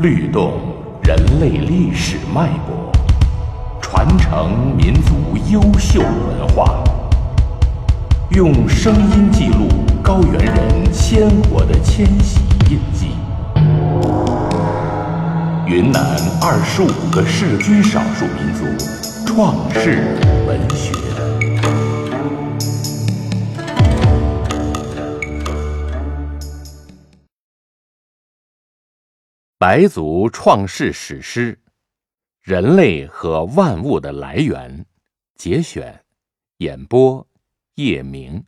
律动人类历史脉搏，传承民族优秀文化，用声音记录高原人鲜活的迁徙印记。云南二十五个世居少数民族创世文学。白族创世史诗《人类和万物的来源》节选，演播叶明。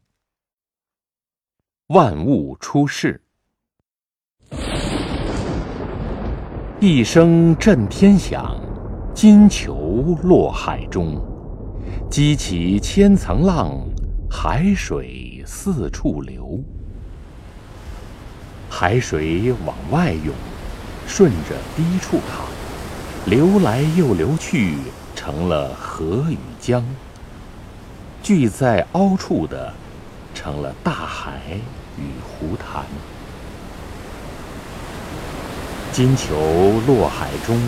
万物出世，一声震天响，金球落海中，激起千层浪，海水四处流，海水往外涌。顺着低处淌，流来又流去，成了河与江；聚在凹处的，成了大海与湖潭。金球落海中，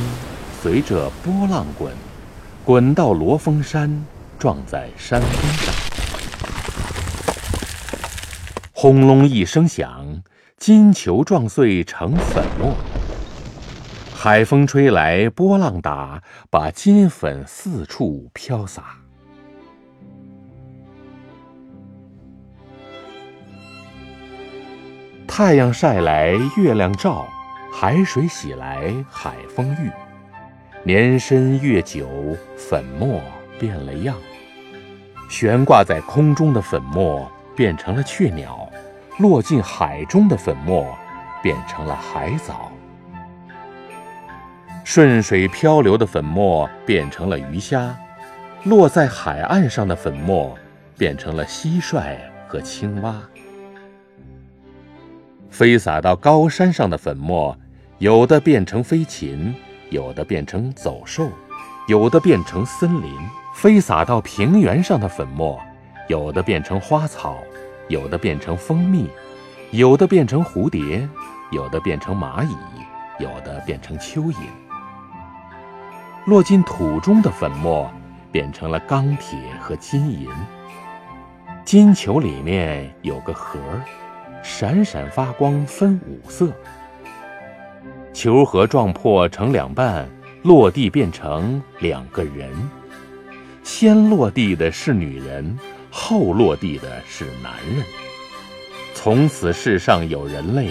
随着波浪滚，滚到罗峰山，撞在山峰上。轰隆一声响，金球撞碎成粉末。海风吹来，波浪打，把金粉四处飘洒。太阳晒来，月亮照，海水洗来，海风浴。年深月久，粉末变了样。悬挂在空中的粉末变成了雀鸟，落进海中的粉末变成了海藻。顺水漂流的粉末变成了鱼虾，落在海岸上的粉末变成了蟋蟀和青蛙。飞洒到高山上的粉末，有的变成飞禽，有的变成走兽，有的变成森林。飞洒到平原上的粉末，有的变成花草，有的变成蜂蜜，有的变成蝴蝶，有的变成蚂蚁，有的变成蚯蚓。落进土中的粉末，变成了钢铁和金银。金球里面有个核，闪闪发光，分五色。球核撞破成两半，落地变成两个人。先落地的是女人，后落地的是男人。从此世上有人类，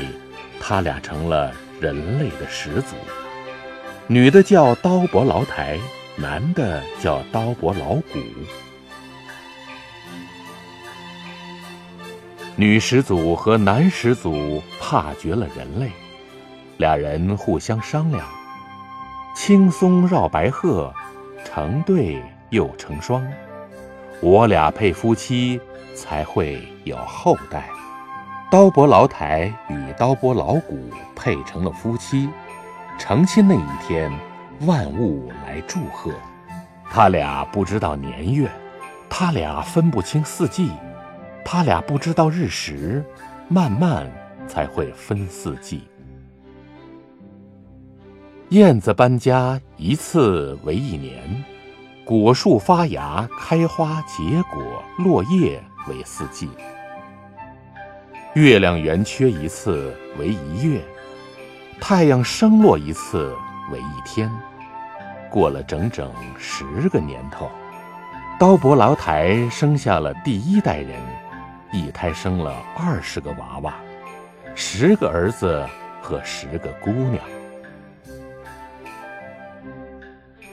他俩成了人类的始祖。女的叫刀伯劳台，男的叫刀伯劳古。女始祖和男始祖怕绝了人类，俩人互相商量：青松绕白鹤，成对又成双。我俩配夫妻，才会有后代。刀伯劳台与刀伯劳古配成了夫妻。成亲那一天，万物来祝贺。他俩不知道年月，他俩分不清四季，他俩不知道日食，慢慢才会分四季。燕子搬家一次为一年，果树发芽、开花、结果、落叶为四季。月亮圆缺一次为一月。太阳升落一次为一天，过了整整十个年头，刀伯劳台生下了第一代人，一胎生了二十个娃娃，十个儿子和十个姑娘。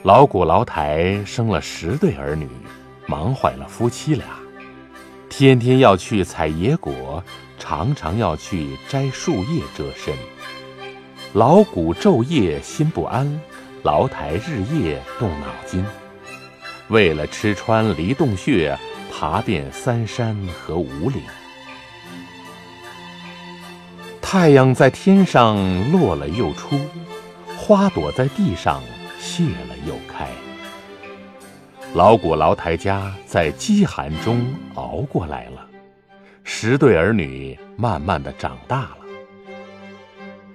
老古劳台生了十对儿女，忙坏了夫妻俩，天天要去采野果，常常要去摘树叶遮身。老古昼夜心不安，劳台日夜动脑筋。为了吃穿离洞穴，爬遍三山和五岭。太阳在天上落了又出，花朵在地上谢了又开。老古劳台家在饥寒中熬过来了，十对儿女慢慢的长大了。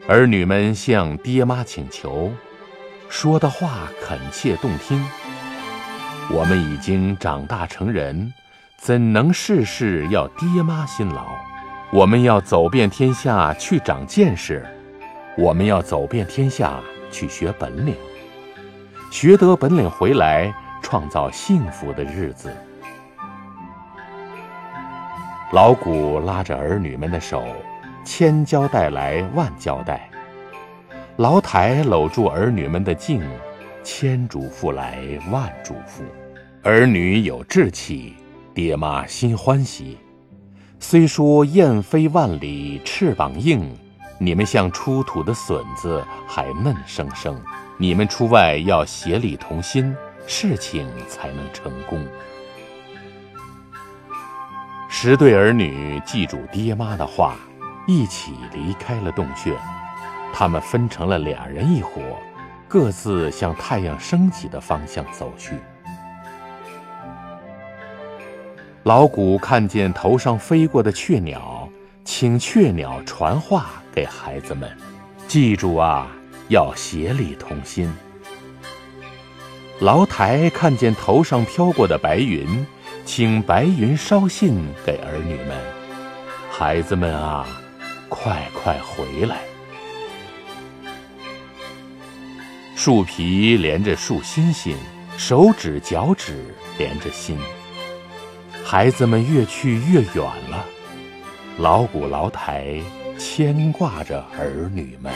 儿女们向爹妈请求，说的话恳切动听。我们已经长大成人，怎能事事要爹妈辛劳？我们要走遍天下去长见识，我们要走遍天下去学本领，学得本领回来，创造幸福的日子。老谷拉着儿女们的手，千交代来万交代；老台搂住儿女们的颈，千嘱咐来万嘱咐。儿女有志气，爹妈心欢喜。虽说雁飞万里翅膀硬，你们像出土的笋子还嫩生生。你们出外要协力同心，事情才能成功。十对儿女记住爹妈的话，一起离开了洞穴。他们分成了俩人一伙，各自向太阳升起的方向走去。老谷看见头上飞过的雀鸟，请雀鸟传话给孩子们：“记住啊，要协力同心。”老台看见头上飘过的白云。请白云捎信给儿女们，孩子们啊，快快回来！树皮连着树心心，手指脚趾连着心。孩子们越去越远了，老古老台牵挂着儿女们。